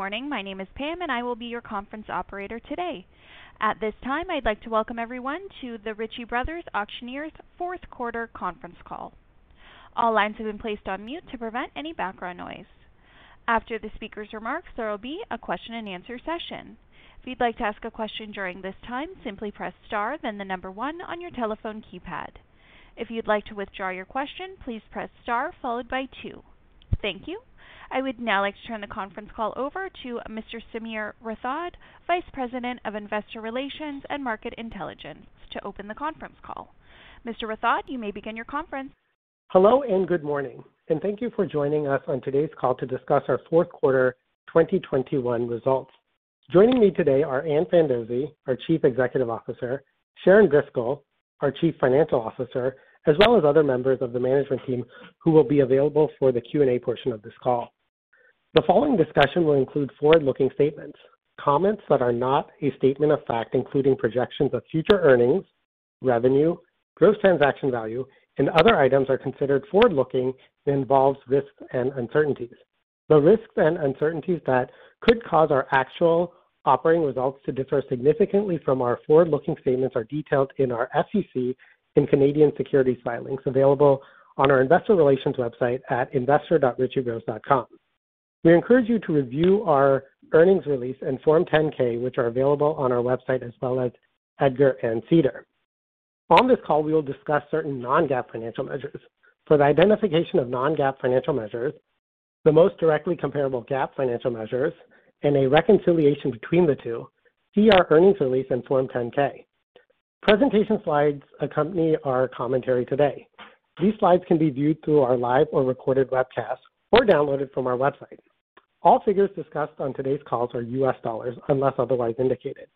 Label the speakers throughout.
Speaker 1: Morning. My name is Pam, and I will be your conference operator today. At this time, I'd like to welcome everyone to the Ritchie Bros. Auctioneers fourth quarter conference call. All lines have been placed on mute to prevent any background noise. After the speaker's remarks, there will be a question-and-answer session. If you'd like to ask a question during this time, simply press star then the number one on your telephone keypad. If you'd like to withdraw your question, please press star followed by two. Thank you. I would now like to turn the conference call over to Mr. Sameer Rathod, Vice President of Investor Relations and Market Intelligence, to open the conference call. Mr. Rathod, you may begin your conference.
Speaker 2: Hello and good morning, and thank you for joining us on today's call to discuss our fourth quarter 2021 results. Joining me today are Ann Fandozzi, our Chief Executive Officer, Sharon Driscoll, our Chief Financial Officer, as well as other members of the management team who will be available for the Q&A portion of this call. The following discussion will include forward-looking statements. Comments that are not a statement of fact, including projections of future earnings, revenue, gross transaction value, and other items are considered forward-looking and involves risks and uncertainties. The risks and uncertainties that could cause our actual operating results to differ significantly from our forward-looking statements are detailed in our SEC and Canadian securities filings available on our investor relations website at investor.ritchiebros.com. We encourage you to review our earnings release and Form 10-K, which are available on our website as well as EDGAR and SEDAR. On this call, we will discuss certain non-GAAP financial measures. For the identification of non-GAAP financial measures, the most directly comparable GAAP financial measures, and a reconciliation between the two, see our earnings release and Form 10-K. Presentation slides accompany our commentary today. These slides can be viewed through our live or recorded webcast or downloaded from our website. All figures discussed on today's calls are U.S. dollars unless otherwise indicated.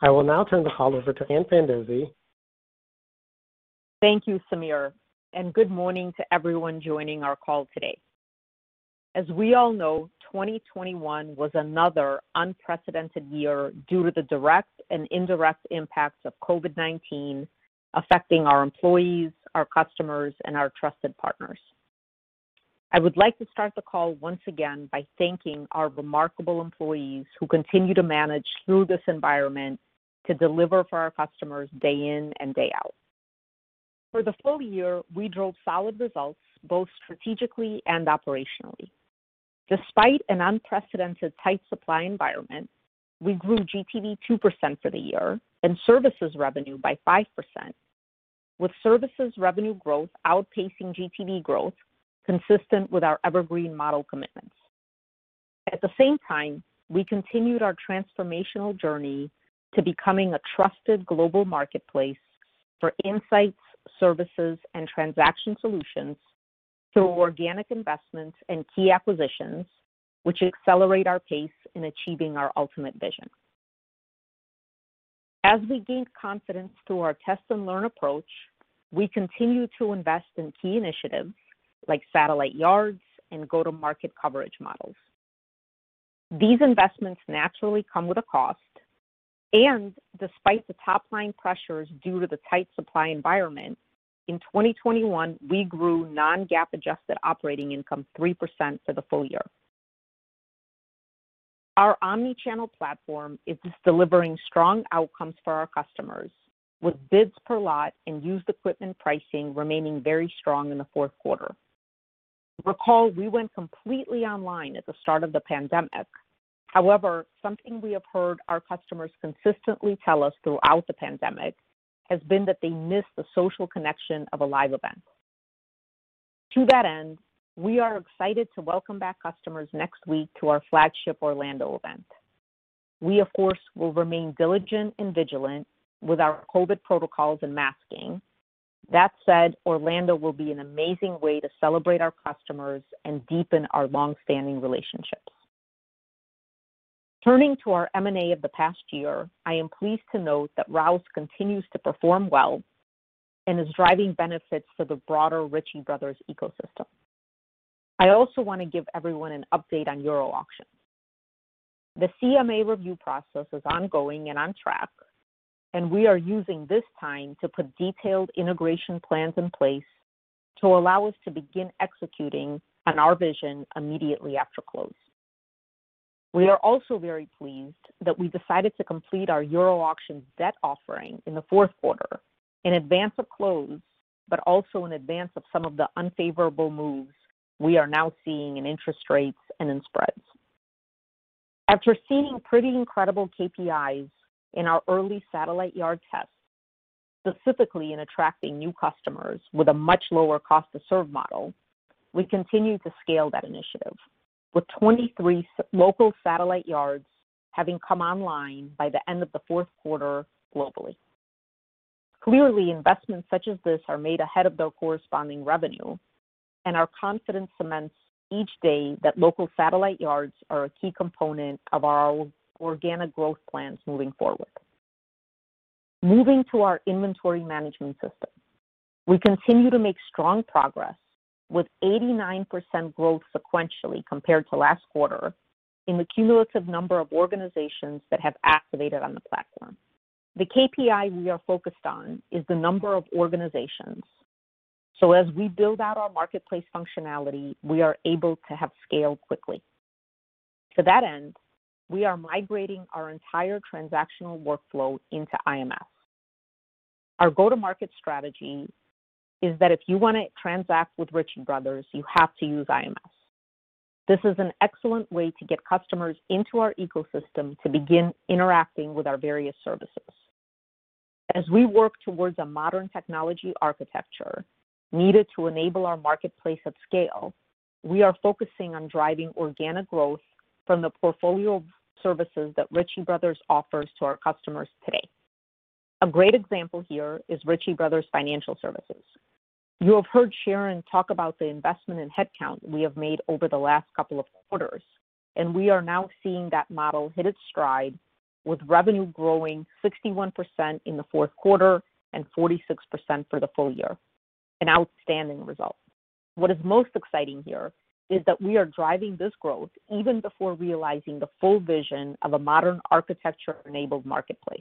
Speaker 2: I will now turn the call over to Ann Fandozzi.
Speaker 3: Thank you, Sameer, and good morning to everyone joining our call today. As we all know, 2021 was another unprecedented year due to the direct and indirect impacts of COVID-19 affecting our employees, our customers, and our trusted partners. I would like to start the call once again by thanking our remarkable employees who continue to manage through this environment to deliver for our customers day in and day out. For the full year, we drove solid results both strategically and operationally. Despite an unprecedented tight supply environment, we grew GTV 2% for the year and services revenue by 5%, with services revenue growth outpacing GTV growth consistent with our evergreen model commitments. At the same time, we continued our transformational journey to becoming a trusted global marketplace for insights, services, and transaction solutions through organic investments and key acquisitions, which accelerate our pace in achieving our ultimate vision. As we gain confidence through our test and learn approach, we continue to invest in key initiatives like satellite yards and go-to-market coverage models. These investments naturally come with a cost, and despite the top-line pressures due to the tight supply environment, in 2021, we grew non-GAAP adjusted operating income 3% for the full year. Our omni-channel platform is delivering strong outcomes for our customers, with bids per lot and used equipment pricing remaining very strong in the fourth quarter. Recall, we went completely online at the start of the pandemic. However, something we have heard our customers consistently tell us throughout the pandemic has been that they miss the social connection of a live event. To that end, we are excited to welcome back customers next week to our flagship Orlando event. We, of course, will remain diligent and vigilant with our COVID protocols and masking. That said, Orlando will be an amazing way to celebrate our customers and deepen our long-standing relationships. Turning to our M&A of the past year, I am pleased to note that Rouse continues to perform well and is driving benefits for the broader Ritchie Bros. ecosystem. I also want to give everyone an update on Euro Auctions. The CMA review process is ongoing and on track, and we are using this time to put detailed integration plans in place to allow us to begin executing on our vision immediately after close. We are also very pleased that we decided to complete our Euro Auctions debt offering in the fourth quarter in advance of close, but also in advance of some of the unfavorable moves we are now seeing in interest rates and in spreads. After seeing pretty incredible KPIs in our early satellite yard tests, specifically in attracting new customers with a much lower cost to serve model, we continue to scale that initiative, with 23 local satellite yards having come online by the end of the fourth quarter globally. Clearly, investments such as this are made ahead of their corresponding revenue, and our confidence cements each day that local satellite yards are a key component of our organic growth plans moving forward. Moving to our inventory management system. We continue to make strong progress with 89% growth sequentially compared to last quarter in the cumulative number of organizations that have activated on the platform. The KPI we are focused on is the number of organizations. So as we build out our marketplace functionality, we are able to have scale quickly. To that end, we are migrating our entire transactional workflow into IMS. Our go-to-market strategy is that if you want to transact with Ritchie Bros., you have to use IMS. This is an excellent way to get customers into our ecosystem to begin interacting with our various services. As we work towards a modern technology architecture needed to enable our marketplace at scale, we are focusing on driving organic growth from the portfolio of services that Ritchie Bros. offers to our customers today. A great example here is Ritchie Bros. Financial Services. You have heard Sharon talk about the investment in headcount we have made over the last couple of quarters, and we are now seeing that model hit its stride with revenue growing 61% in the fourth quarter and 46% for the full year. An outstanding result. What is most exciting here is that we are driving this growth even before realizing the full vision of a modern architecture-enabled marketplace,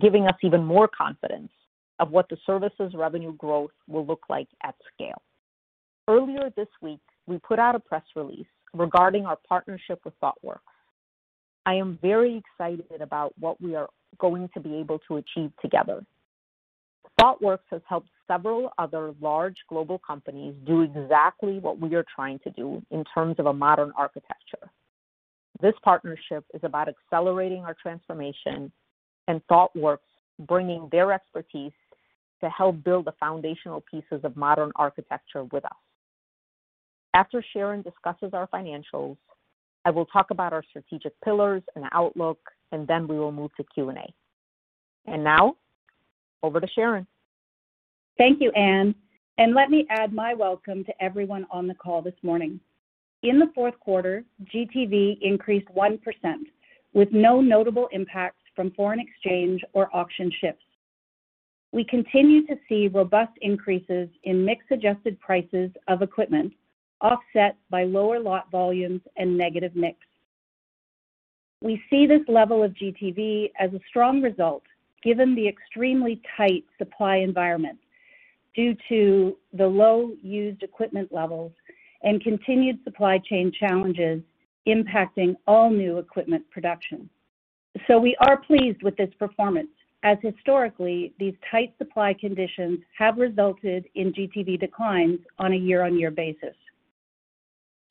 Speaker 3: giving us even more confidence of what the services revenue growth will look like at scale. Earlier this week, we put out a press release regarding our partnership with Thoughtworks. I am very excited about what we are going to be able to achieve together. Thoughtworks has helped several other large global companies do exactly what we are trying to do in terms of a modern architecture. This partnership is about accelerating our transformation and Thoughtworks bringing their expertise to help build the foundational pieces of modern architecture with us. After Sharon discusses our financials, I will talk about our strategic pillars and outlook, and then we will move to Q&A. Now over to Sharon.
Speaker 4: Thank you, Ann. and let me add my welcome to everyone on the call this morning. In the fourth quarter, GTV increased 1% with no notable impacts from foreign exchange or auction shifts. We continue to see robust increases in mix-adjusted prices of equipment, offset by lower lot volumes and negative mix. We see this level of GTV as a strong result given the extremely tight supply environment due to the low used equipment levels and continued supply chain challenges impacting all new equipment production. So we are pleased with this performance, as historically, these tight supply conditions have resulted in GTV declines on a year-on-year basis.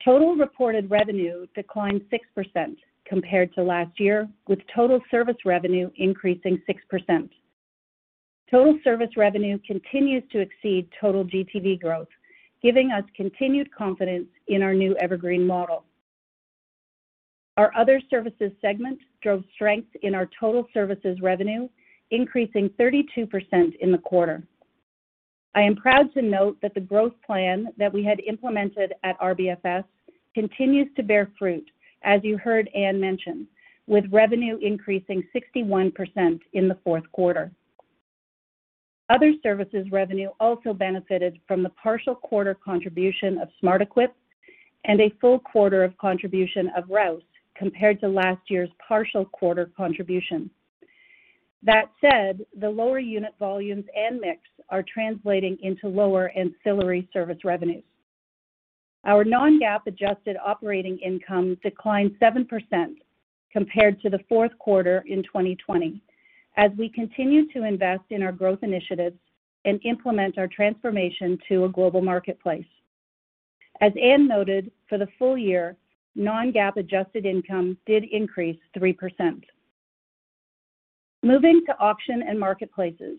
Speaker 4: Total reported revenue declined 6% compared to last year, with total service revenue increasing 6%. Total service revenue continues to exceed total GTV growth, giving us continued confidence in our new Evergreen model. Our other services segment drove strength in our total services revenue, increasing 32% in the quarter. I am proud to note that the growth plan that we had implemented at RBFS continues to bear fruit, as you heard Ann mention, with revenue increasing 61% in the fourth quarter. Other services revenue also benefited from the partial quarter contribution of SmartEquip and a full quarter of contribution of Rouse compared to last year's partial quarter contribution. That said, the lower unit volumes and mix are translating into lower ancillary service revenues. Our non-GAAP adjusted operating income declined 7% compared to the fourth quarter in 2020 as we continue to invest in our growth initiatives and implement our transformation to a global marketplace. As Ann noted, for the full year, non-GAAP adjusted income did increase 3%. Moving to auction and marketplaces,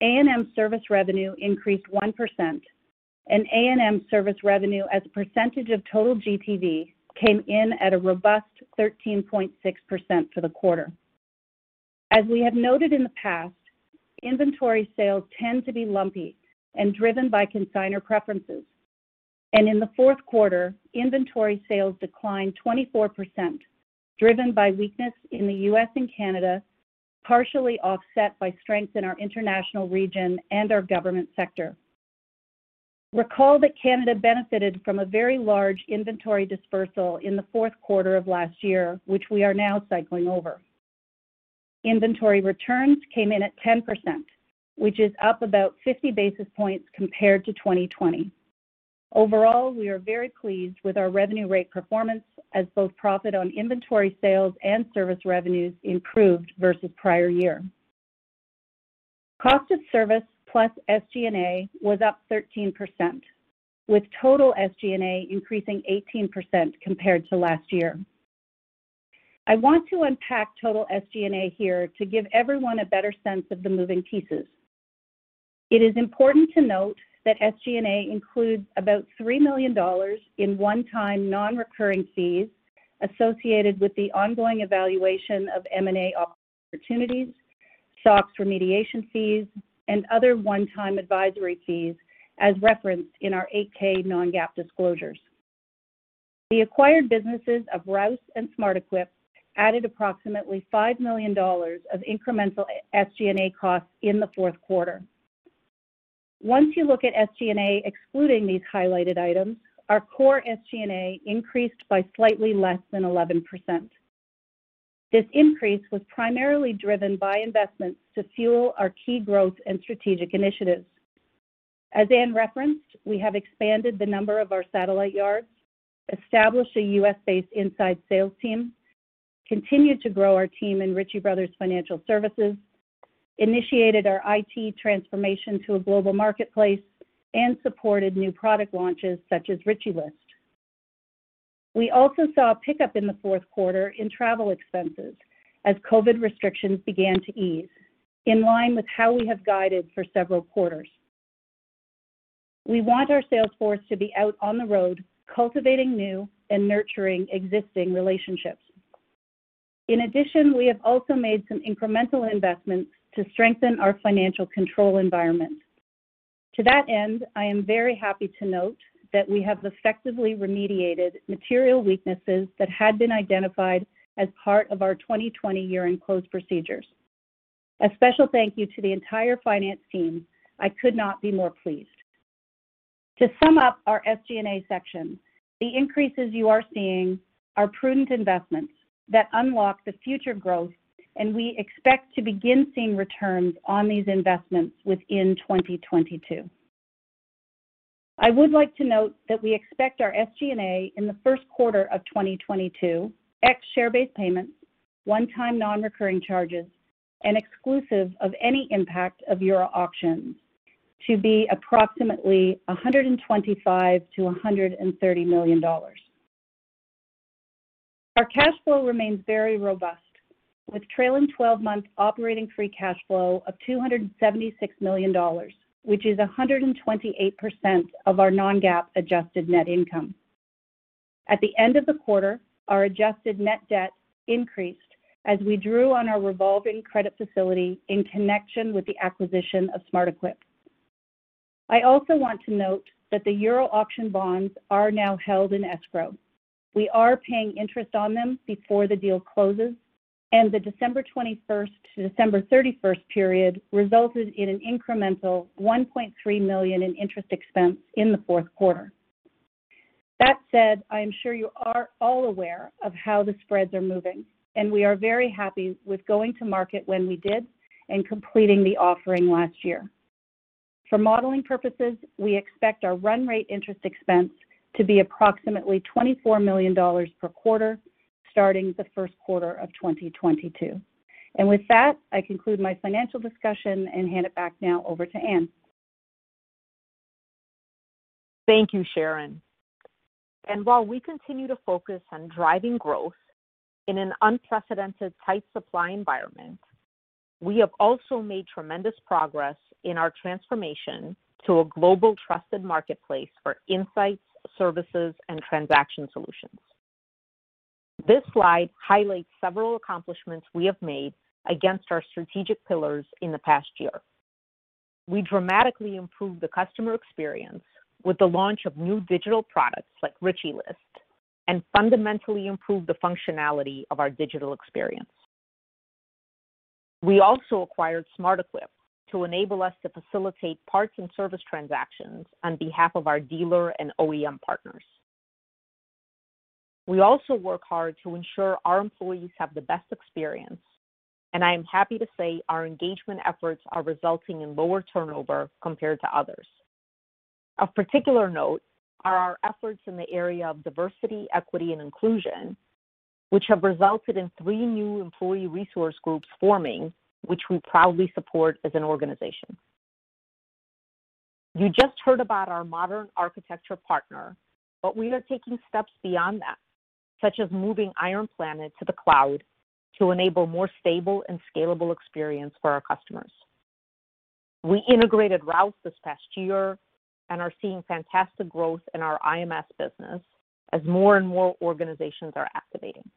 Speaker 4: A&M service revenue increased 1%, and A&M service revenue as a percentage of total GTV came in at a robust 13.6% for the quarter. As we have noted in the past, inventory sales tend to be lumpy and driven by consignor preferences. And In the fourth quarter, inventory sales declined 24%, driven by weakness in the U.S. and Canada, partially offset by strength in our international region and our government sector. Recall that Canada benefited from a very large inventory dispersal in the fourth quarter of last year, which we are now cycling over. Inventory returns came in at 10%, which is up about 50 basis points compared to 2020. Overall, we are very pleased with our revenue rate performance as both profit on inventory sales and service revenues improved versus prior year. Cost of service plus SG&A was up 13%, with total SG&A increasing 18% compared to last year. I want to unpack total SG&A here to give everyone a better sense of the moving pieces. It is important to note that SG&A includes about $3 million in one-time non-recurring fees associated with the ongoing evaluation of M&A opportunities, SOX remediation fees, and other one-time advisory fees as referenced in our 8-K non-GAAP disclosures. The acquired businesses of Rouse and SmartEquip added approximately $5 million of incremental SG&A costs in the fourth quarter. Once you look at SG&A excluding these highlighted items, our core SG&A increased by slightly less than 11%. This increase was primarily driven by investments to fuel our key growth and strategic initiatives. As Ann referenced, we have expanded the number of our satellite yards, established a U.S.-based inside sales team, continued to grow our team in Ritchie Bros. Financial Services, initiated our IT transformation to a global marketplace, and supported new product launches such as Ritchie List. We also saw a pickup in the fourth quarter in travel expenses as COVID restrictions began to ease, in line with how we have guided for several quarters. We want our sales force to be out on the road cultivating new and nurturing existing relationships. In addition, we have also made some incremental investments to strengthen our financial control environment. To that end, I am very happy to note that we have effectively remediated material weaknesses that had been identified as part of our 2020 year-end close procedures. A special thank you to the entire finance team. I could not be more pleased. To sum up our SG&A section, the increases you are seeing are prudent investments that unlock the future growth, and we expect to begin seeing returns on these investments within 2022. I would like to note that we expect our SG&A in the first quarter of 2022, ex share-based payments, one-time non-recurring charges, and exclusive of any impact of Euro Auctions to be approximately $125 million-$130 million. Our cash flow remains very robust, with trailing 12-month operating free cash flow of $276 million, which is 128% of our non-GAAP adjusted net income. At the end of the quarter, our adjusted net debt increased as we drew on our revolving credit facility in connection with the acquisition of SmartEquip. I also want to note that the Euro Auction bonds are now held in escrow. We are paying interest on them before the deal closes, and the December 21st to December 31st period resulted in an incremental 1.3 million in interest expense in the fourth quarter. That said, I am sure you are all aware of how the spreads are moving, and we are very happy with going to market when we did and completing the offering last year. For modeling purposes, we expect our run rate interest expense to be approximately $24 million per quarter starting the first quarter of 2022. With that, I conclude my financial discussion and hand it back now over to Ann.
Speaker 3: Thank you, Sharon. And while we continue to focus on driving growth in an unprecedented tight supply environment, we have also made tremendous progress in our transformation to a global trusted marketplace for insights, services, and transaction solutions. This slide highlights several accomplishments we have made against our strategic pillars in the past year. We dramatically improved the customer experience with the launch of new digital products like Ritchie List and fundamentally improved the functionality of our digital experience. We also acquired SmartEquip to enable us to facilitate parts and service transactions on behalf of our dealer and OEM partners. We also work hard to ensure our employees have the best experience, and I am happy to say our engagement efforts are resulting in lower turnover compared to others. Of particular note are our efforts in the area of diversity, equity, and inclusion, which have resulted in three new employee resource groups forming, which we proudly support as an organization. You just heard about our modern architecture partner, but we are taking steps beyond that, such as moving IronPlanet to the cloud to enable more stable and scalable experience for our customers. We integrated Rouse this past year and are seeing fantastic growth in our IMS business as more and more organizations are activating.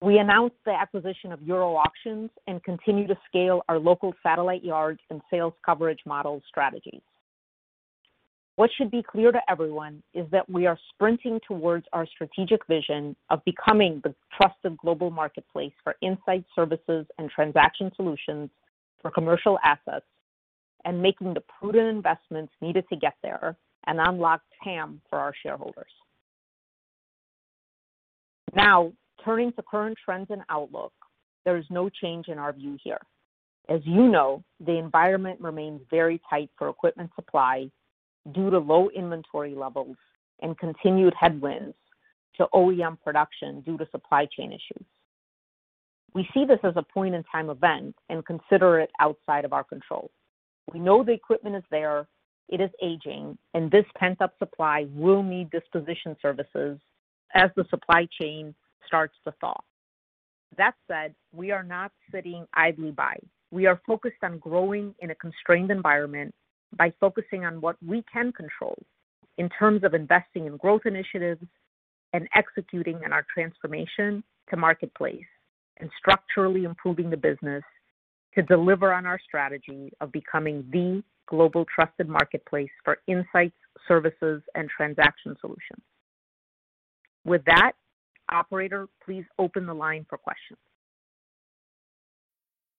Speaker 3: We announced the acquisition of Euro Auctions and continue to scale our local satellite yard and sales coverage model strategies. What should be clear to everyone is that we are sprinting towards our strategic vision of becoming the trusted global marketplace for insight services and transaction solutions for commercial assets and making the prudent investments needed to get there and unlock TAM for our shareholders. Now, turning to current trends and outlook, there is no change in our view here. As you know, the environment remains very tight for equipment supply due to low inventory levels and continued headwinds to OEM production due to supply chain issues. We see this as a point-in-time event and consider it outside of our control. We know the equipment is there, it is aging, and this pent-up supply will need disposition services as the supply chain starts to thaw. That said, we are not sitting idly by. We are focused on growing in a constrained environment by focusing on what we can control in terms of investing in growth initiatives and executing on our transformation to marketplace and structurally improving the business to deliver on our strategy of becoming the global trusted marketplace for insights, services, and transaction solutions. With that, operator, please open the line for questions.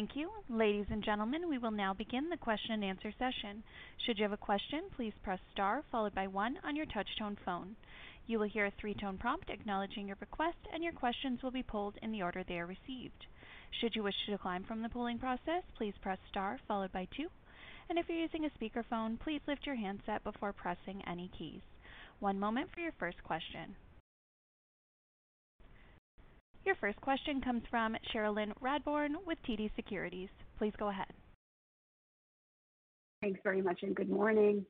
Speaker 1: Thank you. Ladies and gentlemen, we will now begin the question-and-answer session. Should you have a question, please press star followed by one on your touch-tone phone. You will hear a three-tone prompt acknowledging your request, and your questions will be pulled in the order they are received. Should you wish to decline from the polling process, please press star followed by two. And if you're using a speakerphone, please lift your handset before pressing any keys. One moment for your first question. Your first question comes from Cherilyn Radbourne with TD Securities. Please go ahead.
Speaker 5: Thanks very much, and good morning.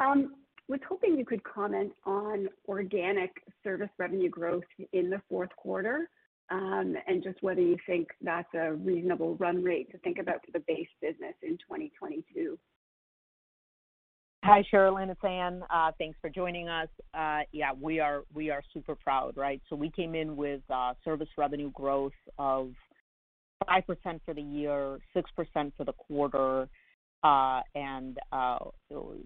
Speaker 5: Um, was hoping you could comment on organic service revenue growth in the fourth quarter, um, and just whether you think that's a reasonable run rate to think about for the base business in 2022.
Speaker 3: Hi, Cherilyn. It's Ann. Uh, thanks for joining us. Uh, yeah, we are we are super proud, right? So we came in with uh, service revenue growth of 5% for the year, 6% for the quarter, and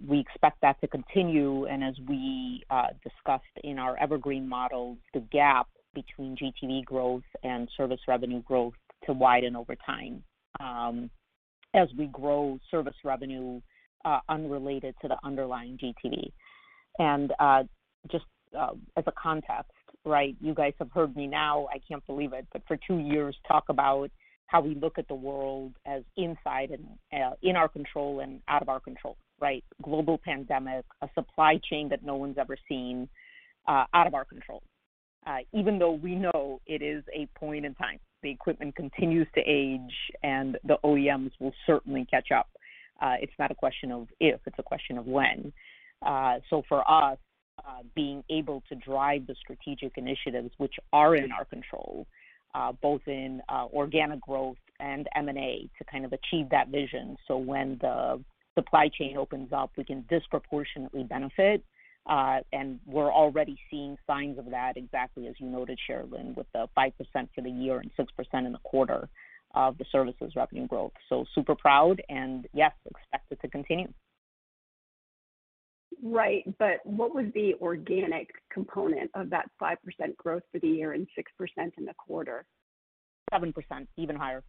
Speaker 3: we expect that to continue. And as we discussed in our evergreen models, the gap between GTV growth and service revenue growth to widen over time. Um, as we grow service revenue uh, unrelated to the underlying GTV. And uh, just uh, as a context, right, you guys have heard me now, I can't believe it, but for two years talk about how we look at the world as inside and uh, in our control and out of our control, right? Global pandemic, a supply chain that no one's ever seen, uh, out of our control. Uh, even though we know it is a point in time, the equipment continues to age and the OEMs will certainly catch up. Uh, it's not a question of if, it's a question of when. Uh, so for us, uh, being able to drive the strategic initiatives which are in our control, uh, both in uh, organic growth and M&A to kind of achieve that vision. So when the supply chain opens up, we can disproportionately benefit. Uh, and we're already seeing signs of that, exactly as you noted, Cherilyn, with the 5% for the year and 6% in the quarter of the services revenue growth. So super proud and yes, expect it to continue.
Speaker 5: Right. But what was the organic component of that 5% growth for the year and 6% in the quarter?
Speaker 3: 7%, even higher.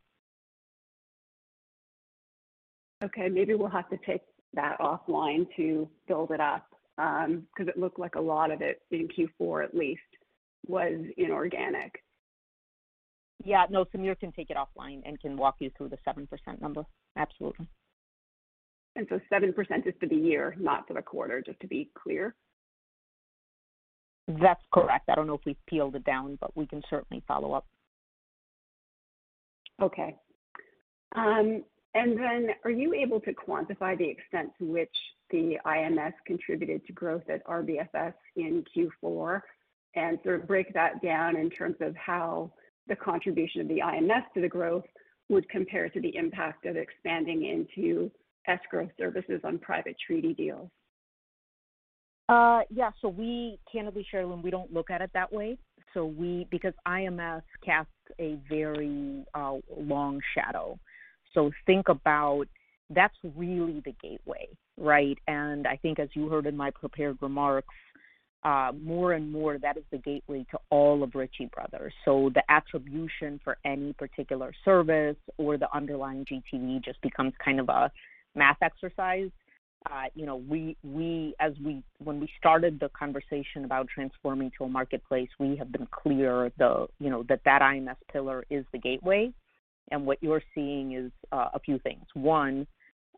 Speaker 5: Okay, maybe we'll have to take that offline to build it up because um, it looked like a lot of it in Q4 at least was inorganic.
Speaker 3: Yeah, no, Sameer can take it offline and can walk you through the 7% number. Absolutely.
Speaker 5: And so 7% is for the year, not for the quarter, just to be clear?
Speaker 3: That's correct. I don't know if we've peeled it down, but we can certainly follow up.
Speaker 5: Okay. Um, and then are you able to quantify the extent to which the IMS contributed to growth at RBFS in Q4 and sort of break that down in terms of how the contribution of the IMS to the growth would compare to the impact of expanding into escrow services on private treaty deals?
Speaker 3: Uh, yeah, so we, candidly, Cherilyn, we don't look at it that way. So we, because IMS casts a very uh, long shadow. So think about that's really the gateway, right? And I think as you heard in my prepared remarks, uh, more and more that is the gateway to all of Ritchie Brothers. So the attribution for any particular service or the underlying GTV just becomes kind of a math exercise. Uh, you know, we we as we when we started the conversation about transforming to a marketplace, we have been clear the you know that that IMS pillar is the gateway, and what you're seeing is uh, a few things. One,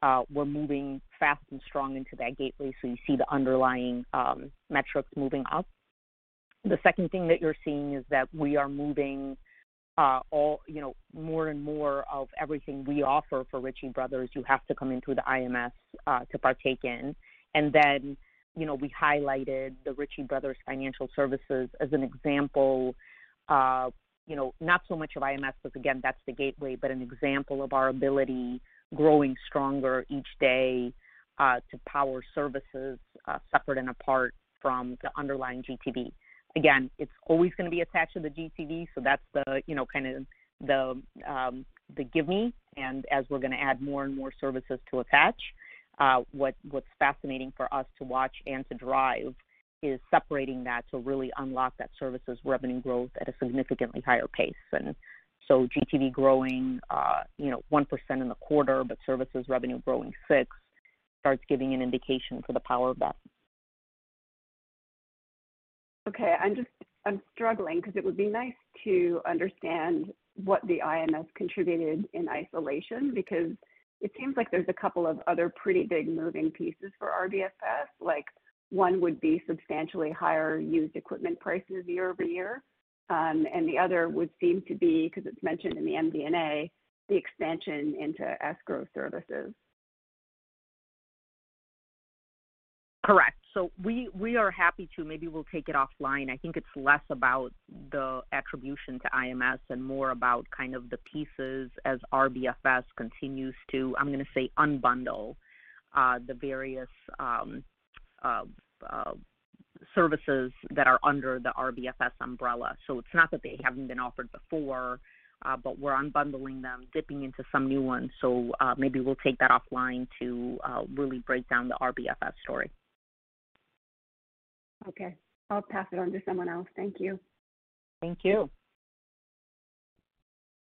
Speaker 3: uh, we're moving fast and strong into that gateway, so you see the underlying um, metrics moving up. The second thing that you're seeing is that we are moving uh, all, you know, more and more of everything we offer for Ritchie Brothers, you have to come in through the IMS uh, to partake in. And then, you know, we highlighted the Ritchie Brothers Financial Services as an example, uh, you know, not so much of IMS, because again, that's the gateway, but an example of our ability growing stronger each day uh, to power services uh, separate and apart from the underlying GTV. Again, it's always going to be attached to the GTV, so that's the you know kind of the um, the give me. And as we're going to add more and more services to attach, uh, what what's fascinating for us to watch and to drive is separating that to really unlock that services revenue growth at a significantly higher pace. And so GTV growing, uh, you know, 1% in the quarter, but services revenue growing 6 starts giving an indication for the power of that.
Speaker 5: Okay. I'm just I'm struggling because it would be nice to understand what the IMS contributed in isolation because it seems like there's a couple of other pretty big moving pieces for RBFS. Like one would be substantially higher used equipment prices year-over-year. Um, and the other would seem to be, because it's mentioned in the MD&A, the expansion into escrow services.
Speaker 3: Correct. So we we are happy to. Maybe we'll take it offline. I think it's less about the attribution to IMS and more about kind of the pieces as RBFS continues to, I'm going to say, unbundle uh, the various um, uh, uh, services that are under the RBFS umbrella. So it's not that they haven't been offered before, uh, but we're unbundling them, dipping into some new ones. So uh, maybe we'll take that offline to uh, really break down the RBFS story.
Speaker 5: Okay. I'll pass it on to someone else. Thank you.
Speaker 3: Thank you.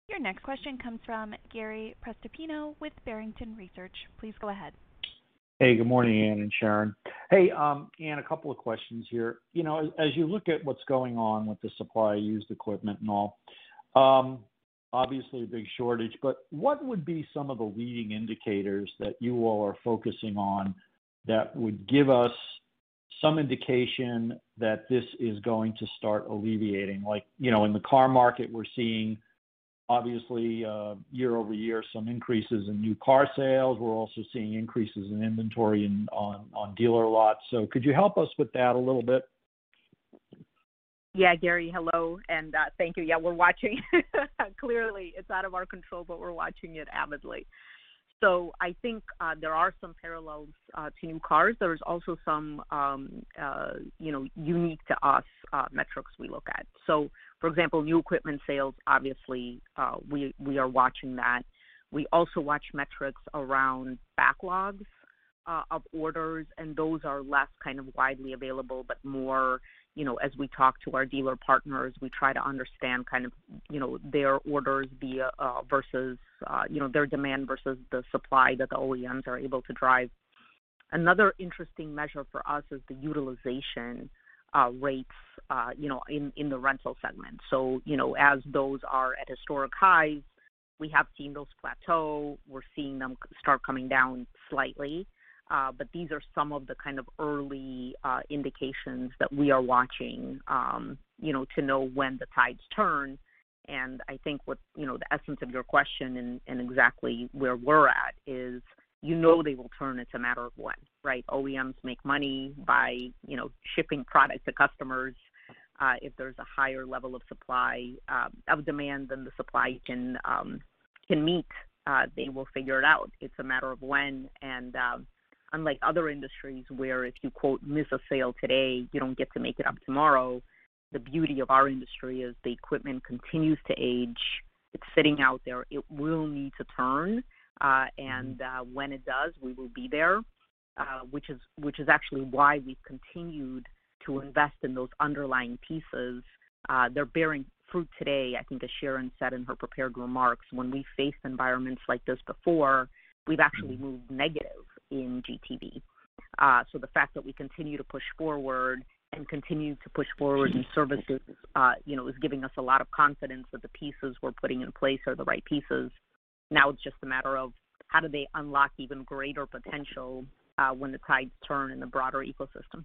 Speaker 1: Your next question comes from Gary Prestopino with Barrington Research. Please go ahead.
Speaker 6: Hey, good morning, Ann and Sharon. Hey, um, Ann, a couple of questions here. You know, as as you look at what's going on with the supply of used equipment and all, um, obviously a big shortage, but what would be some of the leading indicators that you all are focusing on that would give us some indication that this is going to start alleviating? Like, you know, in the car market, we're seeing obviously, uh, year-over-year, some increases in new car sales. We're also seeing increases in inventory on dealer lots. So could you help us with that a little bit?
Speaker 3: Yeah, Gary, hello, and uh, thank you. Yeah, we're watching. Clearly, it's out of our control, but we're watching it avidly. So I think uh, there are some parallels uh, to new cars. There's also some, um, uh, you know, unique to us uh, metrics we look at. So, for example, new equipment sales. Obviously, uh, we we are watching that. We also watch metrics around backlogs uh, of orders, and those are less kind of widely available, but more you know, as we talk to our dealer partners, we try to understand kind of, you know, their orders via uh, versus, uh, you know, their demand versus the supply that the OEMs are able to drive. Another interesting measure for us is the utilization uh, rates, uh, you know, in, in the rental segment. So, you know, as those are at historic highs, we have seen those plateau. We're seeing them start coming down slightly. Uh, but these are some of the kind of early uh, indications that we are watching, um, you know, to know when the tides turn. And I think what, you know, the essence of your question and, exactly where we're at is, you know, they will turn. It's a matter of when, right? OEMs make money by, you know, shipping product to customers. Uh, if there's a higher level of supply uh, of demand than the supply can um, can meet, they will figure it out. It's a matter of when, and um, unlike other industries where if you quote miss a sale today, you don't get to make it up tomorrow. The beauty of our industry is the equipment continues to age. It's sitting out there. It will need to turn, uh, and mm-hmm. uh, when it does, we will be there. Uh, which is which is actually why we've continued to invest in those underlying pieces. Uh, they're bearing fruit today. I think, as Sharon said in her prepared remarks, when we faced environments like this before, we've actually mm-hmm. moved negative in GTV. Uh, so the fact that we continue to push forward and continue to push forward in services, uh, you know, is giving us a lot of confidence that the pieces we're putting in place are the right pieces. Now it's just a matter of how do they unlock even greater potential uh, when the tides turn in the broader ecosystem.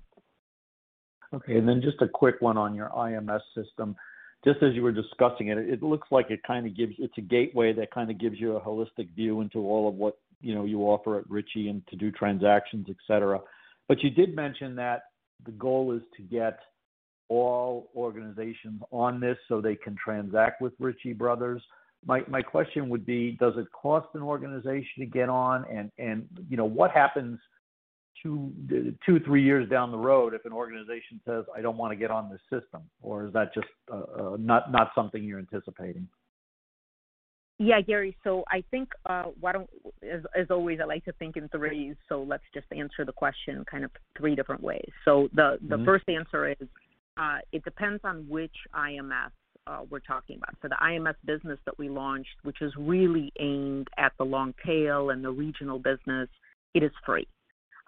Speaker 6: Okay, and then just a quick one on your IMS system. Just as you were discussing it, it looks like it kind of gives it's a gateway that kind of gives you a holistic view into all of what you know you offer at Ritchie and to do transactions, et cetera. But you did mention that the goal is to get all organizations on this so they can transact with Ritchie Brothers. My my question would be, does it cost an organization to get on, and and you know what happens two two three years down the road if an organization says I don't want to get on this system, or is that just uh, uh, not not something you're anticipating?
Speaker 3: Yeah, Gary. So I think uh, why don't, as, as always, I like to think in threes. So let's just answer the question kind of three different ways. So the the mm-hmm. first answer is uh, it depends on which IMS uh, we're talking about. So the IMS business that we launched, which is really aimed at the long tail and the regional business, it is free.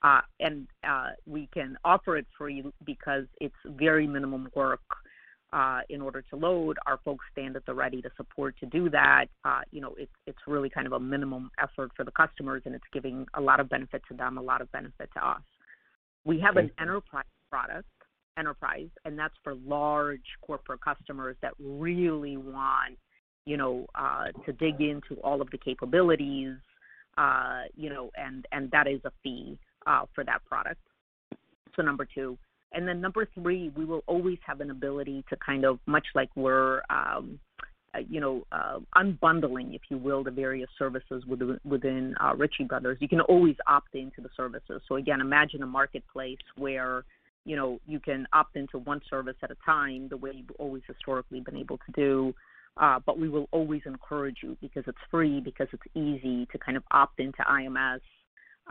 Speaker 3: uh, and uh, we can offer it free because it's very minimum work uh, in order to load. Our folks stand at the ready to support to do that. Uh, you know, it's it's really kind of a minimum effort for the customers, and it's giving a lot of benefit to them, a lot of benefit to us. We have okay. an enterprise product, enterprise, and that's for large corporate customers that really want, you know, uh, to dig into all of the capabilities, uh, you know, and and that is a fee uh, for that product. So number two. And then number three, we will always have an ability to kind of, much like we're, um, uh, you know, uh, unbundling, if you will, the various services within, within uh, Ritchie Brothers. You can always opt into the services. So again, imagine a marketplace where, you know, you can opt into one service at a time, the way you've always historically been able to do. Uh, but we will always encourage you because it's free, because it's easy to kind of opt into IMS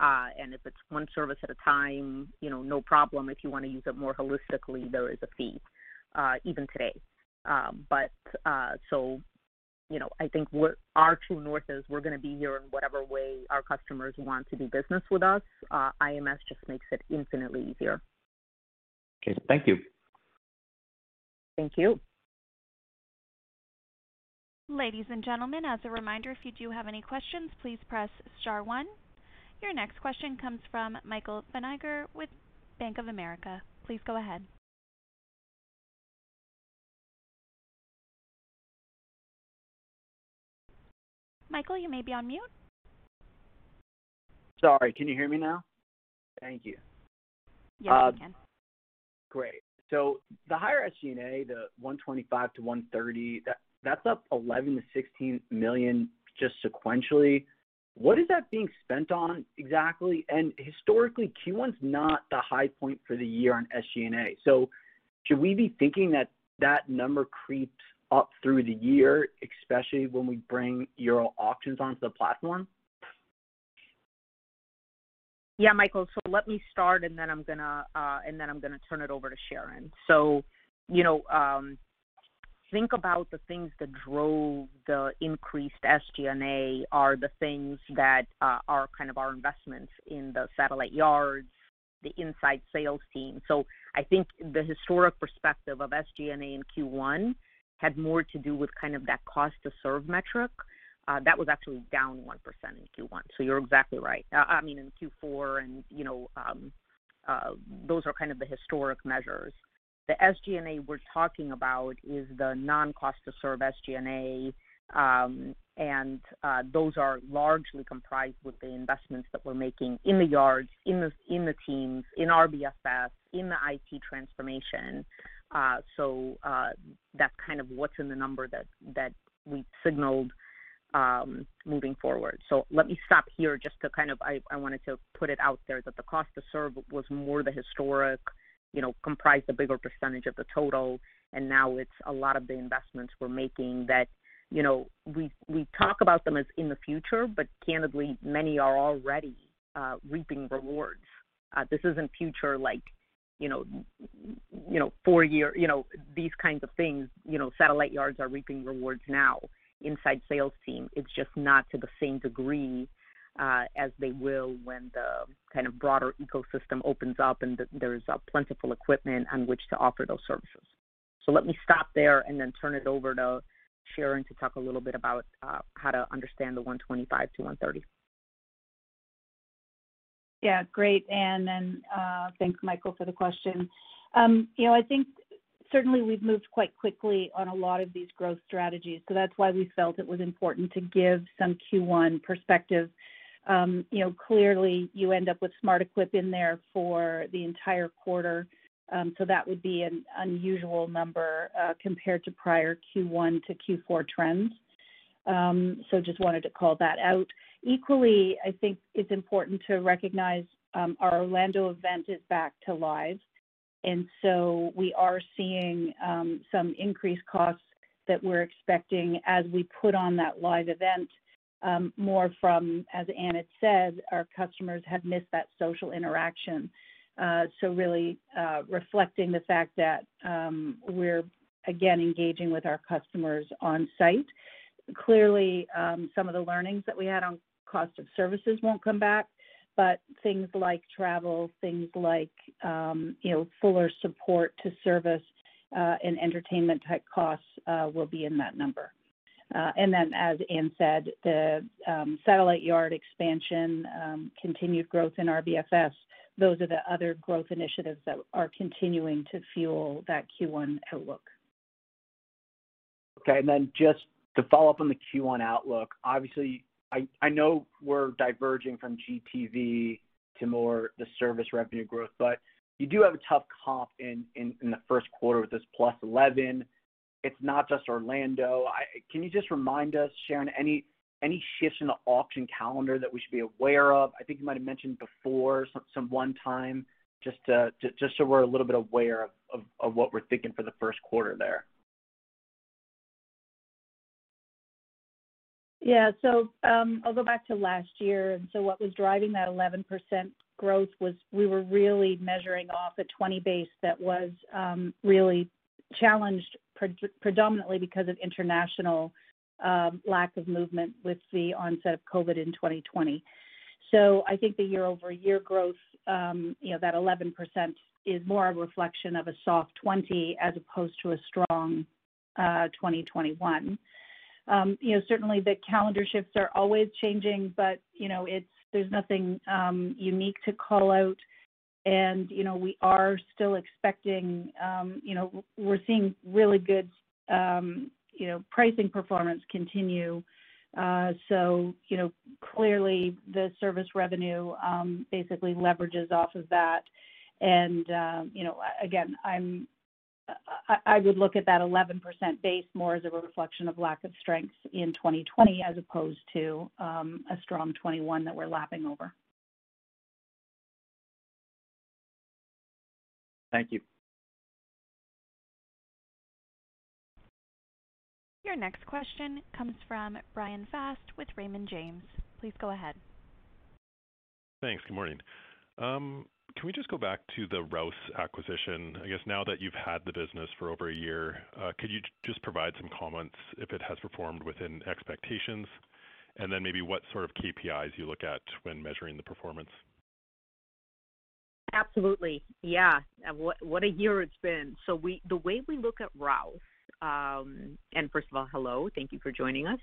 Speaker 3: uh, and if it's one service at a time, you know, no problem. If you want to use it more holistically, there is a fee, uh, even today. Um, but uh, so, you know, I think what our true north is we're going to be here in whatever way our customers want to do business with us. Uh, IMS just makes it infinitely easier.
Speaker 6: Okay, thank you.
Speaker 3: Thank you.
Speaker 1: Ladies and gentlemen, as a reminder, if you do have any questions, please press star one. Your next question comes from Michael Feniger with Bank of America. Please go ahead. Michael, you may be on mute.
Speaker 7: Sorry, can you hear me now? Thank you.
Speaker 1: Yes, we um, can.
Speaker 7: Great. So the higher SG&A, the 125 to 130, that that's up 11 to 16 million just sequentially. What is that being spent on exactly? And historically, Q1's not the high point for the year on SG&A. So should we be thinking that that number creeps up through the year, especially when we bring Euro Auctions onto the platform?
Speaker 3: Yeah, Michael. So let me start, and then I'm gonna uh, and then I'm gonna turn it over to Sharon. So, you know, um, think about the things that drove the increased SG&A are the things that uh, are kind of our investments in the satellite yards, the inside sales team. So I think the historic perspective of SG&A in Q1 had more to do with kind of that cost to serve metric. Uh, that was actually down 1% in Q1. So you're exactly right. Uh, I mean, in Q4 and, you know, um, uh, those are kind of the historic measures. The SG&A we're talking about is the non-cost to serve SG&A, um, and uh, those are largely comprised with the investments that we're making in the yards, in the in the teams, in RBFS, in the IT transformation. Uh, so uh, that's kind of what's in the number that that we signaled um, moving forward. So let me stop here just to kind of I, I wanted to put it out there that the cost to serve was more the historic you know, comprised a bigger percentage of the total. And now it's a lot of the investments we're making that, you know, we we talk about them as in the future, but candidly, many are already uh, reaping rewards. Uh, this isn't future like, you know, you know, four year, you know, these kinds of things. You know, satellite yards are reaping rewards now. Inside sales team, it's just not to the same degree uh, as they will when the kind of broader ecosystem opens up and there's plentiful equipment on which to offer those services. So let me stop there and then turn it over to Sharon to talk a little bit about uh, how to understand the 125 to 130.
Speaker 4: Yeah, great, Ann, and uh, thanks, Michael, for the question. Um, you know, I think certainly we've moved quite quickly on a lot of these growth strategies, so that's why we felt it was important to give some Q1 perspective um, you know, clearly you end up with Smart Equip in there for the entire quarter. Um, so that would be an unusual number uh, compared to prior Q1 to Q4 trends. Um, so just wanted to call that out. Equally, I think it's important to recognize um, our Orlando event is back to live, and so we are seeing um, some increased costs that we're expecting as we put on that live event um, more from, as Ann had said, our customers have missed that social interaction. Uh, so really uh, reflecting the fact that um, we're again engaging with our customers on site. Clearly, um, some of the learnings that we had on cost of services won't come back, but things like travel, things like um, you know fuller support to service uh, and entertainment type costs uh, will be in that number. Uh, and then, as Ann said, the um, satellite yard expansion, um, continued growth in RBFS, those are the other growth initiatives that are continuing to fuel that Q1 outlook.
Speaker 7: Okay. and then Just to follow up on the Q1 outlook, obviously, I know we're diverging from GTV to more the service revenue growth, but you do have a tough comp in in the first quarter with this +11. It's not just Orlando. Can you just remind us, Sharon, any shifts in the auction calendar that we should be aware of? I think you might have mentioned before some one-time, just just so we're a little bit aware of what we're thinking for the first quarter there.
Speaker 4: Yeah. So um, I'll go back to last year. And so what was driving that 11% growth was we were really measuring off a 20 base that was um, really challenged predominantly because of international um, lack of movement with the onset of COVID in 2020. So I think the year-over-year growth, you know, that 11% is more a reflection of a soft 20 as opposed to a strong 2021. Um, you know, certainly the calendar shifts are always changing, but, you know, it's there's nothing um, unique to call out. And, you know, we are still expecting, um, you know, we're seeing really good, um, you know, pricing performance continue. Uh, so, you know, clearly the service revenue um, basically leverages off of that. And, you know, again, I'm I would look at that 11% base more as a reflection of lack of strength in 2020 as opposed to um, a strong 21 that we're lapping over.
Speaker 7: Thank you.
Speaker 1: Your next question comes from Bryan Fast with Raymond James. Please go ahead.
Speaker 8: Thanks. Good morning. Um, can we just go back to the Rouse acquisition? I guess now that you've had the business for over a year, uh, could you just provide some comments if it has performed within expectations? and Then maybe what sort of KPIs you look at when measuring the performance?
Speaker 3: Absolutely. Yeah. What a year it's been. So we The way we look at Rouse um, and first of all, hello, thank you for joining us.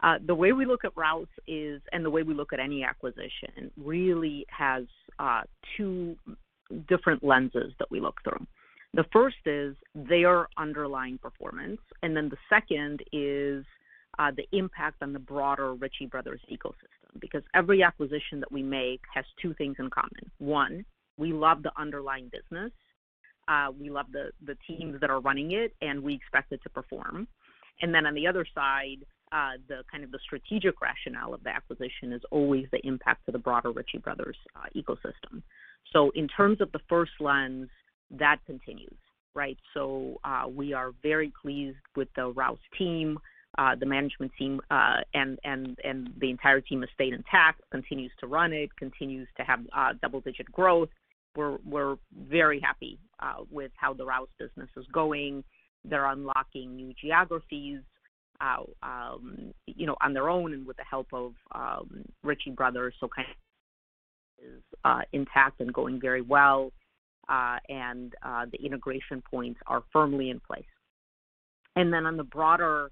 Speaker 3: Uh, the way we look at Rouse is, and the way we look at any acquisition, really has uh, two different lenses that we look through. The first is their underlying performance, and then the second is uh, the impact on the broader Ritchie Brothers ecosystem. Because every acquisition that we make has two things in common. One, we love the underlying business, uh, we love the the teams that are running it, and we expect it to perform. And then on the other side, uh, the kind of the strategic rationale of the acquisition is always the impact to the broader Ritchie Brothers uh, ecosystem. So in terms of the first lens, that continues, right? So uh, we are very pleased with the Rouse team. Uh, the management team uh, and and and the entire team has stayed intact, continues to run it, continues to have uh, double-digit growth, we're very happy uh, with how the Rouse business is going. They're unlocking new geographies, uh, um, you know, on their own and with the help of um, Ritchie Brothers. So kind of is uh, intact and going very well, and the integration points are firmly in place. And then on the broader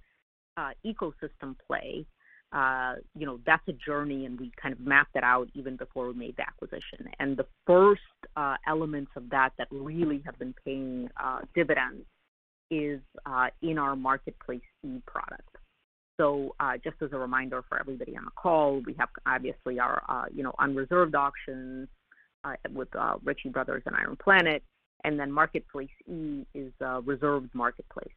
Speaker 3: ecosystem play, uh, you know, that's a journey, and we kind of mapped that out even before we made the acquisition. And the first uh, elements of that that really have been paying uh, dividends is uh, in our Marketplace E product. So uh, just as a reminder for everybody on the call, we have obviously our, uh, you know, unreserved auctions with Ritchie Brothers and Iron Planet, and then Marketplace E is a reserved marketplace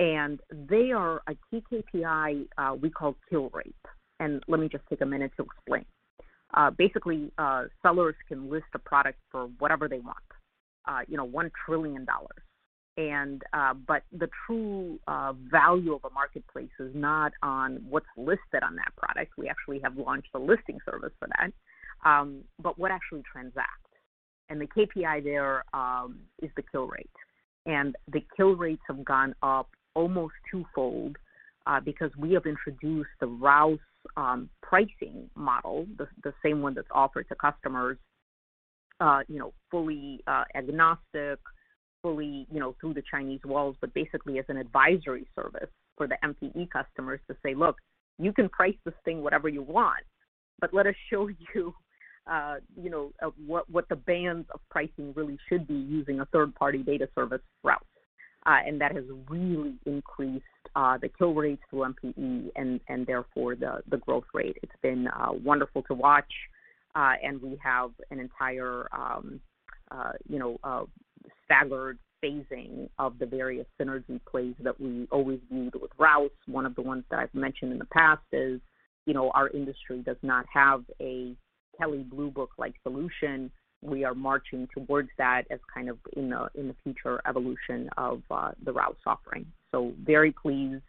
Speaker 3: and they are a key KPI uh, we call kill rate. And let me just take a minute to explain. Uh, basically, uh, sellers can list a product for whatever they want, uh, you know, one trillion dollars. And uh, but the true uh, value of a marketplace is not on what's listed on that product. We actually have launched a listing service for that, um, but what actually transacts. And the KPI there um, is the kill rate and the kill rates have gone up almost twofold uh, because we have introduced the Rouse um, pricing model, the same one that's offered to customers, uh, you know, fully uh, agnostic, fully, you know, through the Chinese walls, but basically as an advisory service for the MPE customers to say, "Look, you can price this thing whatever you want, but let us show you—you uh, know, what what the bands of pricing really should be using a third-party data service Uh, Rouse." That has really increased uh, the kill rates through MPE and and therefore the the growth rate. It's been uh, wonderful to watch, and we have an entire, um, you know, staggered phasing of the various synergy plays that we always viewed with Rouse. One of the ones that I've mentioned in the past is, you know, our industry does not have a Kelley Blue Book-like solution. We are marching towards that as kind of in the in the future evolution of uh, the Rouse offering. So very pleased,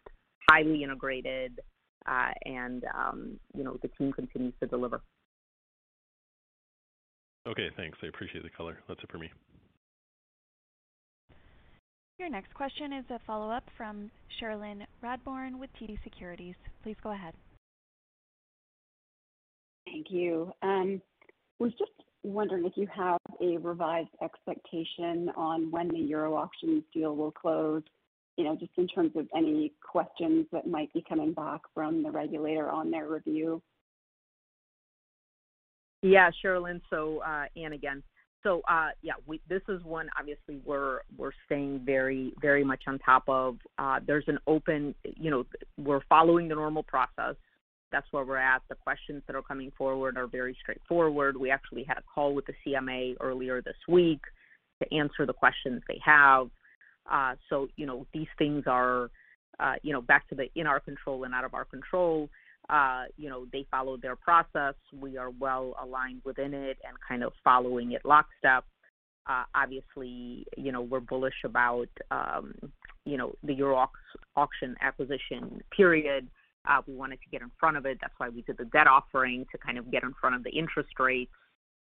Speaker 3: highly integrated, uh, and um, you know, the team continues to deliver.
Speaker 8: Okay, thanks. I appreciate the color. That's it for me.
Speaker 1: Your next question is a follow-up from Cherilyn Radbourne with TD Securities. Please go ahead.
Speaker 5: Thank you. Um, was just wondering if you have a revised expectation on when the Euro Auctions deal will close, you know, just in terms of any questions that might be coming back from the regulator on their review.
Speaker 3: Yeah, Cherilyn. Ann again. So, uh, yeah, this is one obviously we're we're staying very, very much on top of. There's an open, you know, we're following the normal process. That's where we're at. The questions that are coming forward are very straightforward. We actually had a call with the CMA earlier this week to answer the questions they have. Uh, so, you know, these things are, uh, you know, back to the in our control and out of our control. Uh, you know, they follow their process. We are well aligned within it and kind of following it lockstep. Uh, obviously, you know, we're bullish about, um, you know, the Euro auction acquisition period. We wanted to get in front of it. That's why we did the debt offering to kind of get in front of the interest rates.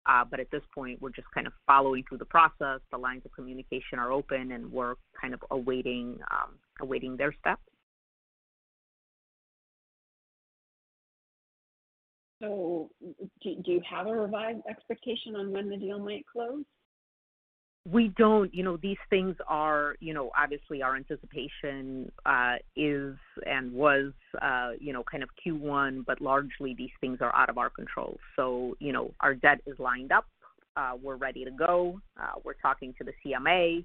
Speaker 3: Uh, but at this point, we're just kind of following through the process. The lines of communication are open, and we're kind of awaiting um, awaiting their steps.
Speaker 5: So, do, do you have a revised expectation on when the deal might close?
Speaker 3: We don't. You know, these things are, you know, obviously our anticipation uh, is and was, uh, you know, kind of Q1, but largely these things are out of our control. So, you know, our debt is lined up. Uh, we're ready to go. We're talking to the CMA,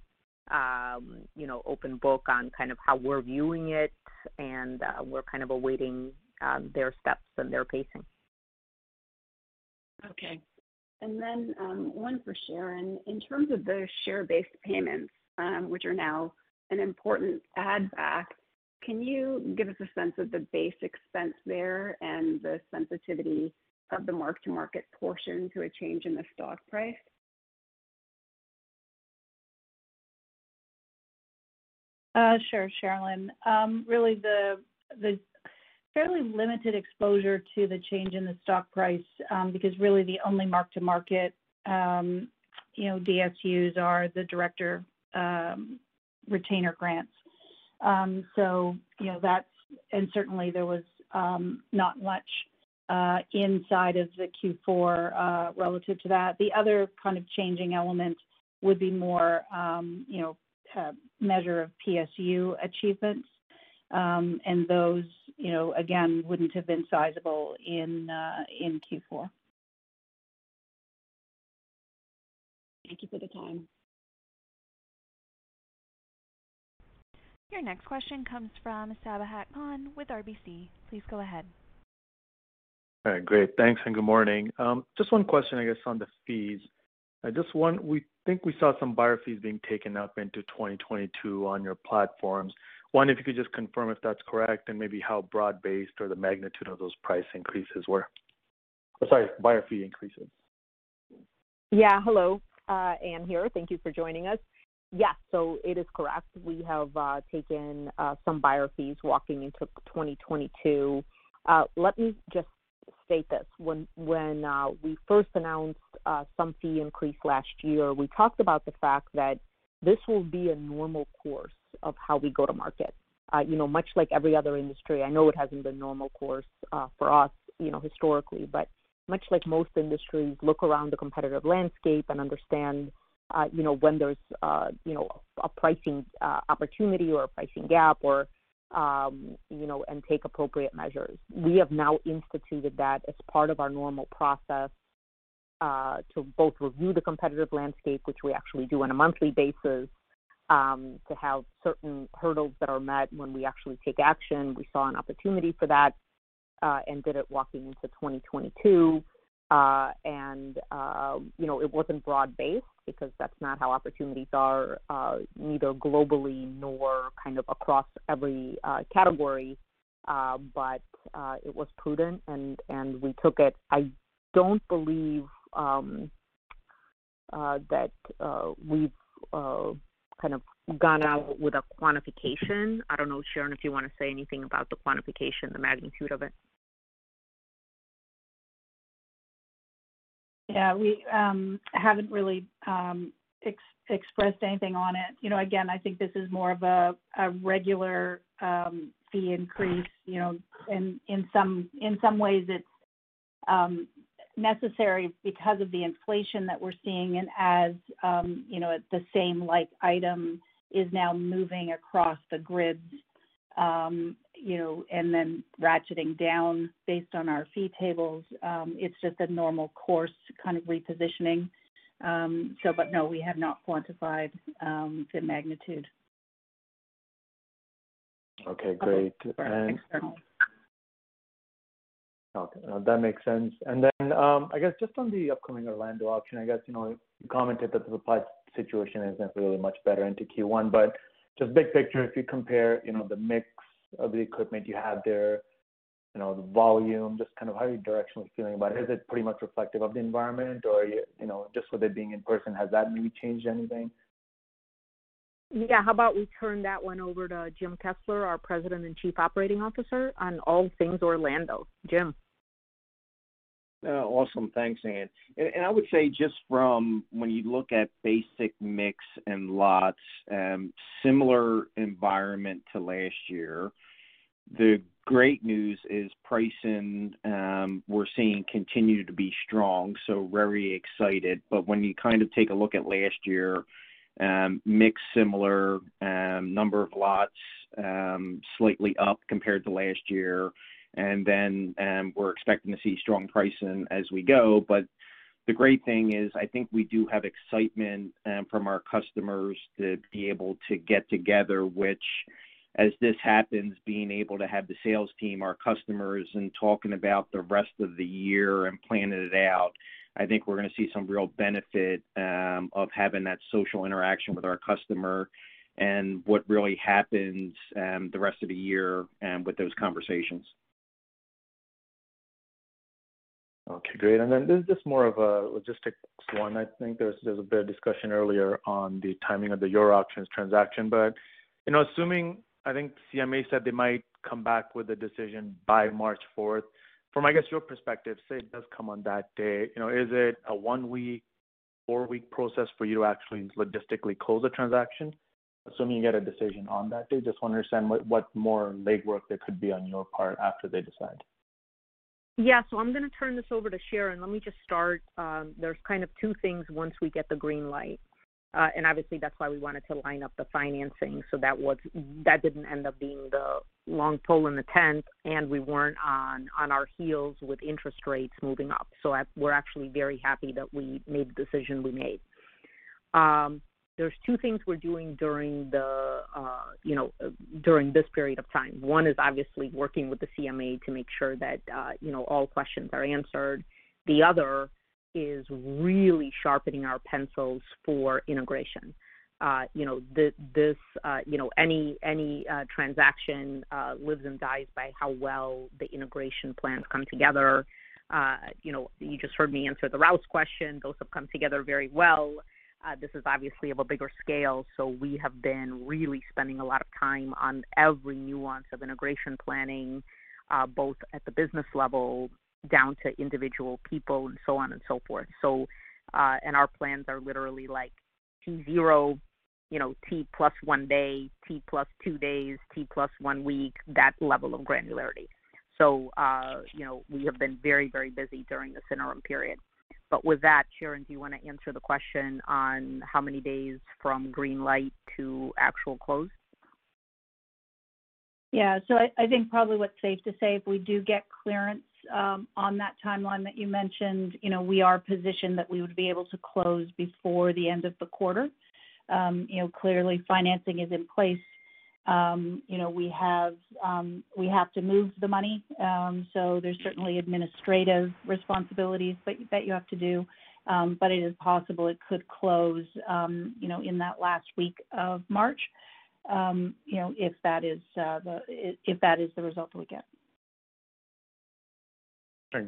Speaker 3: um, you know, open book on kind of how we're viewing it, and we're kind of awaiting um, their steps and their pacing.
Speaker 5: Okay. And then um, one for Sharon. In terms of the share-based payments, um, which are now an important add back, can you give us a sense of the base expense there and the sensitivity of the mark-to-market portion to a change in the stock price?
Speaker 4: Uh, sure, Cherilyn. Um, really the the fairly limited exposure to the change in the stock price, um, because really the only mark-to-market, um, you know, DSUs are the director um, retainer grants. Um so you know, that's. And certainly there was not much uh, inside of the Q4 uh, relative to that. The other kind of changing element would be more, you know, uh, measure of PSU achievements. Those, you know, again, wouldn't have been sizable in in Q4.
Speaker 5: Thank you for the time.
Speaker 1: Your next question comes from Sabahat Khan with RBC. Please go ahead.
Speaker 9: All right, great. Thanks, and good morning. Just one question, I guess, on the fees. Uh, just one, we think we saw some buyer fees being taken up into 2022 on your platforms. One, if you could just confirm if that's correct and maybe how broad-based or the magnitude of those price increases were. Oh, sorry, buyer fee increases.
Speaker 3: Yeah. Hello, uh, Ann here. Thank you for joining us. Yes. So it is correct. We have uh, taken uh, some buyer fees walking into 2022. Let me just state this. When we first announced some fee increase last year, we talked about the fact that this will be a normal course of how we go to market. Uh, you know, much like every other industry, I know it hasn't been normal course uh, for us, you know, historically, but much like most industries, look around the competitive landscape and understand, uh, you know, when there's, you know, a pricing opportunity or a pricing gap or, um, you know, and take appropriate measures. We have now instituted that as part of our normal process to both review the competitive landscape, which we actually do on a monthly basis, Um, to have certain hurdles that are met when we actually take action. We saw an opportunity for that uh, and did it walking into 2022. Uh, and uh, You know, it wasn't broad-based because that's not how opportunities are, neither globally nor kind of across every category. But it was prudent and we took it. I don't believe um, that we've kind of gone out with a quantification. I don't know, Sharon, if you wanna say anything about the quantification, the magnitude of it.
Speaker 4: Yeah. We um, haven't really um, expressed anything on it. You know, again, I think this is more of a regular um, fee increase, you know. And in some ways it's necessary because of the inflation that we're seeing and as um, you know, the same like item is now moving across the grids, um, you know, and then ratcheting down based on our fee tables. Um, it's just a normal course kind of repositioning. Um so but no, we have not quantified the magnitude.
Speaker 9: Okay, great.
Speaker 4: Externally.
Speaker 9: Okay. Uh, that makes sense. And then, um, I guess just on the upcoming Orlando auction, I guess, you know, you commented that the supply situation isn't really much better into Q1. But just big picture, if you compare, you know, the mix of the equipment you have there, you know, the volume, just kind of how are you directionally feeling about it? Is it pretty much reflective of the environment or, you know, just with it being in person, has that maybe changed anything?
Speaker 3: Yeah. How about we turn that one over to Jim Kessler, our President and Chief Operating Officer, on all things Orlando. Jim.
Speaker 10: Uh, awesome. Thanks, Ann. I would say just from when you look at basic mix and lots, um, similar environment to last year. The great news is pricing, um, we're seeing continue to be strong, so very excited. But when you kind of take a look at last year, um, mix similar, number of lots, slightly up compared to last year. Um, we're expecting to see strong pricing as we go. But the great thing is, I think we do have excitement um, from our customers to be able to get together, which as this happens, being able to have the sales team, our customers, and talking about the rest of the year and planning it out. I think we're gonna see some real benefit um, of having that social interaction with our customer and what really happens the rest of the year and with those conversations.
Speaker 9: Okay, great. And then this is just more of a logistics one. I think there's there's a bit of discussion earlier on the timing of the Euro Auctions transaction. But you know, assuming, I think CMA said they might come back with a decision by March fourth. From, I guess, your perspective, say it does come on that day, you know, is it a one-week, four-week process for you to actually logistically close the transaction, assuming you get a decision on that day? Just wanna understand what, what more legwork there could be on your part after they decide.
Speaker 3: Yeah. So I'm gonna turn this over to Sharon. Let me just start. Um, There's kind of two things once we get the green light. Uh, and obviously that's why we wanted to line up the financing, so that was that didn't end up being the long pole in the tent, and we weren't on on our heels with interest rates moving up. So I, we're actually very happy that we made the decision we made. There's two things we're doing during the, uh, you know, uh, during this period of time. One is obviously working with the CMA to make sure that, uh, you know, all questions are answered. The other is really sharpening our pencils for integration. You know, this, you know, any any transaction lives and dies by how well the integration plans come together. You know, you just heard me answer the Rouse question. Those have come together very well. Uh, this is obviously of a bigger scale, so we have been really spending a lot of time on every nuance of integration planning, uh, both at the business level down to individual people and so on and so forth. So, uh, And our plans are literally like T zero you know, T plus one day, T plus two days, T plus one week, that level of granularity. So, uh, you know, we have been very, very busy during this interim period. But with that, Sharon, do you want to answer the question on how many days from green light to actual close?
Speaker 4: Yeah. So I think probably what's safe to say, if we do get clearance um, on that timeline that you mentioned, you know, we are positioned that we would be able to close before the end of the quarter. Um, you know, clearly financing is in place. Um, you know, we have we have to move the money, so there's certainly administrative responsibilities that you have to do. But it is possible it could close, you know, in that last week of March um, you know, if that is uh, the if that is the result that we get.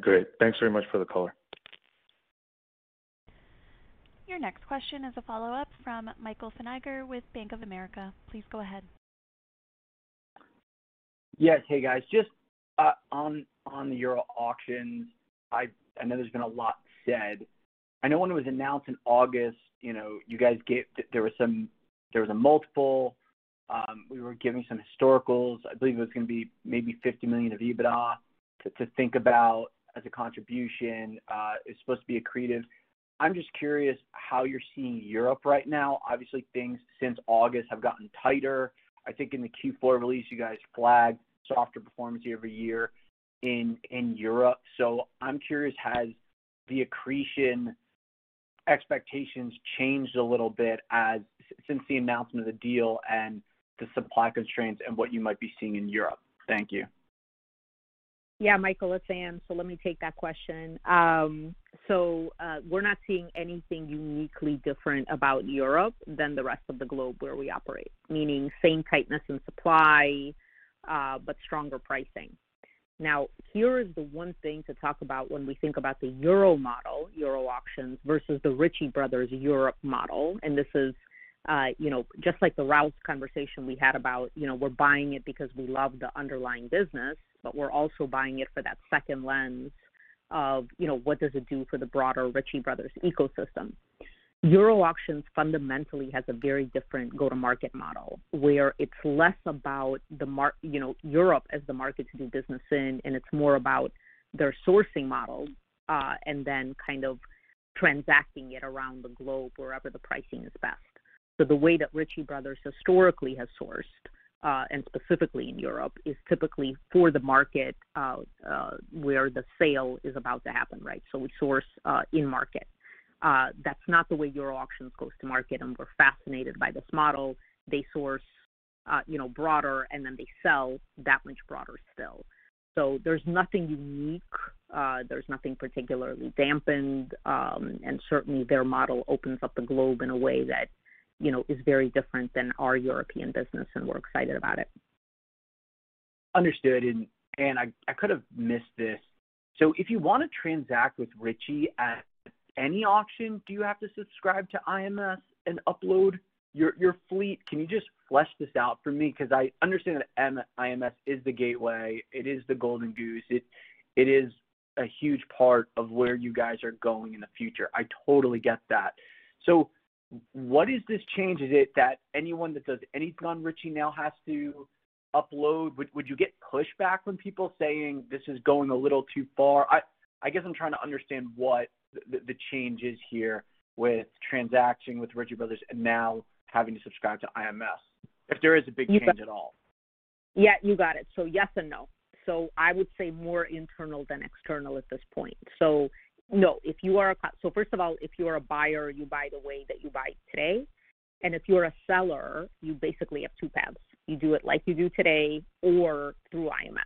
Speaker 9: Great. Thanks very much for the color.
Speaker 1: Your next question is a follow-up from Michael Feniger with Bank of America. Please go ahead.
Speaker 7: Yes. Hey, guys. Just uh, on the Euro auctions, I know there's been a lot said. I know when it was announced in August, you know, you guys gave there was a multiple um, we were giving some historicals. I believe it was gonna be maybe 50 million of EBITDA to think about as a contribution. Uh, it's supposed to be accretive. I'm just curious how you're seeing Europe right now. Obviously, things since August have gotten tighter. I think in the Q4 release, you guys flagged softer performance year-over-year in Europe. So I'm curious, has the accretion expectations changed a little bit since the announcement of the deal and the supply constraints and what you might be seeing in Europe? Thank you.
Speaker 3: Yeah, Michael, it's. So let me take that question. Um, so uh, we're not seeing anything uniquely different about Europe than the rest of the globe where we operate, meaning same tightness in supply, uh, but stronger pricing. Now, here is the one thing to talk about when we think about the Euro model, Euro auctions, versus the Ritchie Brothers Europe model. And this is uh, you know, just like the Rouse conversation we had about, you know, we're buying it because we love the underlying business, but we're also buying it for that second lens of, you know, what does it do for the broader Ritchie Brothers ecosystem. Euro Auctions fundamentally has a very different go-to-market model where it's less about the mar- you know, Europe as the market to do business in, and it's more about their sourcing model, uh, and then kind of transacting it around the globe wherever the pricing is best. So the way that Ritchie Brothers historically has sourced, uh, and specifically in Europe, is typically for the market uh, uh, where the sale is about to happen, right? So we source uh, in market. Uh, that's not the way Euro Auctions goes to market, and we're fascinated by this model. They source, uh, you know, broader, and then they sell that much broader still. So there's nothing unique. Uh, there's nothing particularly dampened, um, and certainly their model opens up the globe in a way that you know, is very different than our European business, and we're excited about it.
Speaker 7: Understood. And and I, I could have missed this. So if you want to transact with Ritchie at any auction, do you have to subscribe to IMS and upload your your fleet? Can you just flesh this out for me? Because I understand that IMS is the gateway. It is the golden goose. It it is a huge part of where you guys are going in the future. I totally get that. So what is this change? Is it that anyone that does anything on Ritchie now has to upload? Would would you get pushback from people saying this is going a little too far? I I guess I'm trying to understand what the, changes here with transacting with Ritchie Brothers and now having to subscribe to IMS, if there is a big change at all.
Speaker 3: Yeah, you got it. So yes and no. So I would say more internal than external at this point. So no, if you are a so first of all, if you are a buyer, you buy the way that you buy today, and if you're a seller, you basically have two paths. You do it like you do today, or through IMS.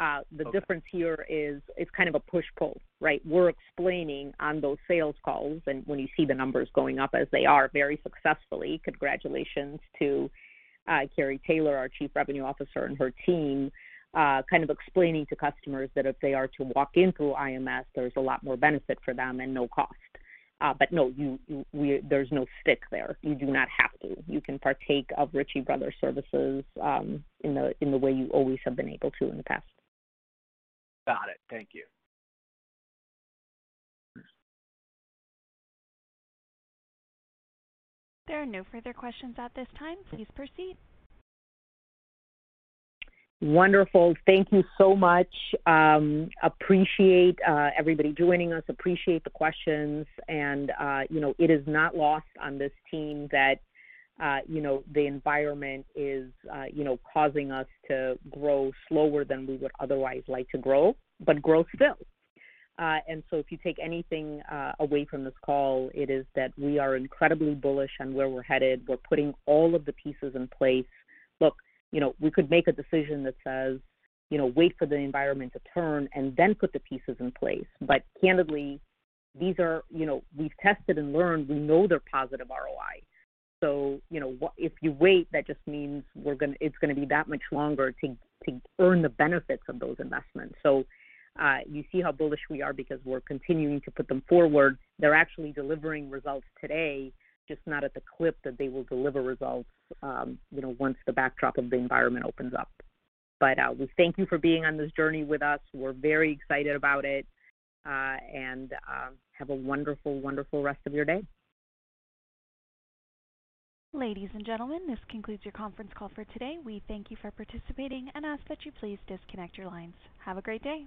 Speaker 3: Uh, the okay. difference here is it's kind of a push pull, right? We're explaining on those sales calls, and when you see the numbers going up as they are very successfully, congratulations to uh, Kari Taylor, our Chief Revenue Officer, and her team uh, kind of explaining to customers that if they are to walk in through IMS, there's a lot more benefit for them and no cost. Uh, but no, you, you we, there's no stick there. You do not have to. You can partake of Ritchie Brothers services um, in the in the way you always have been able to in the past.
Speaker 7: Got it. Thank you.
Speaker 1: There are no further questions at this time. Please proceed.
Speaker 3: Wonderful. Thank you so much. Um, appreciate uh, everybody joining us. Appreciate the questions. And, uh, you know, it is not lost on this team that, uh, you know, the environment is, uh, you know, causing us to grow slower than we would otherwise like to grow, but grow still. Uh, and so, if you take anything uh, away from this call, it is that we are incredibly bullish on where we're headed. We're putting all of the pieces in place. Look, you know, we could make a decision that says, you know, wait for the environment to turn and then put the pieces in place. But candidly, these are, you know, we've tested and learned, we know they're positive ROI. So, you know, if you wait, that just means we're to, it's going to be that much longer to, to earn the benefits of those investments. So, uh, you see how bullish we are because we're continuing to put them forward. They're actually delivering results today just not at the clip that they will deliver results, um, you know, once the backdrop of the environment opens up. But uh, we thank you for being on this journey with us. We're very excited about it, uh, and uh, have a wonderful, wonderful rest of your day.
Speaker 1: Ladies and gentlemen, this concludes your conference call for today. We thank you for participating and ask that you please disconnect your lines. Have a great day.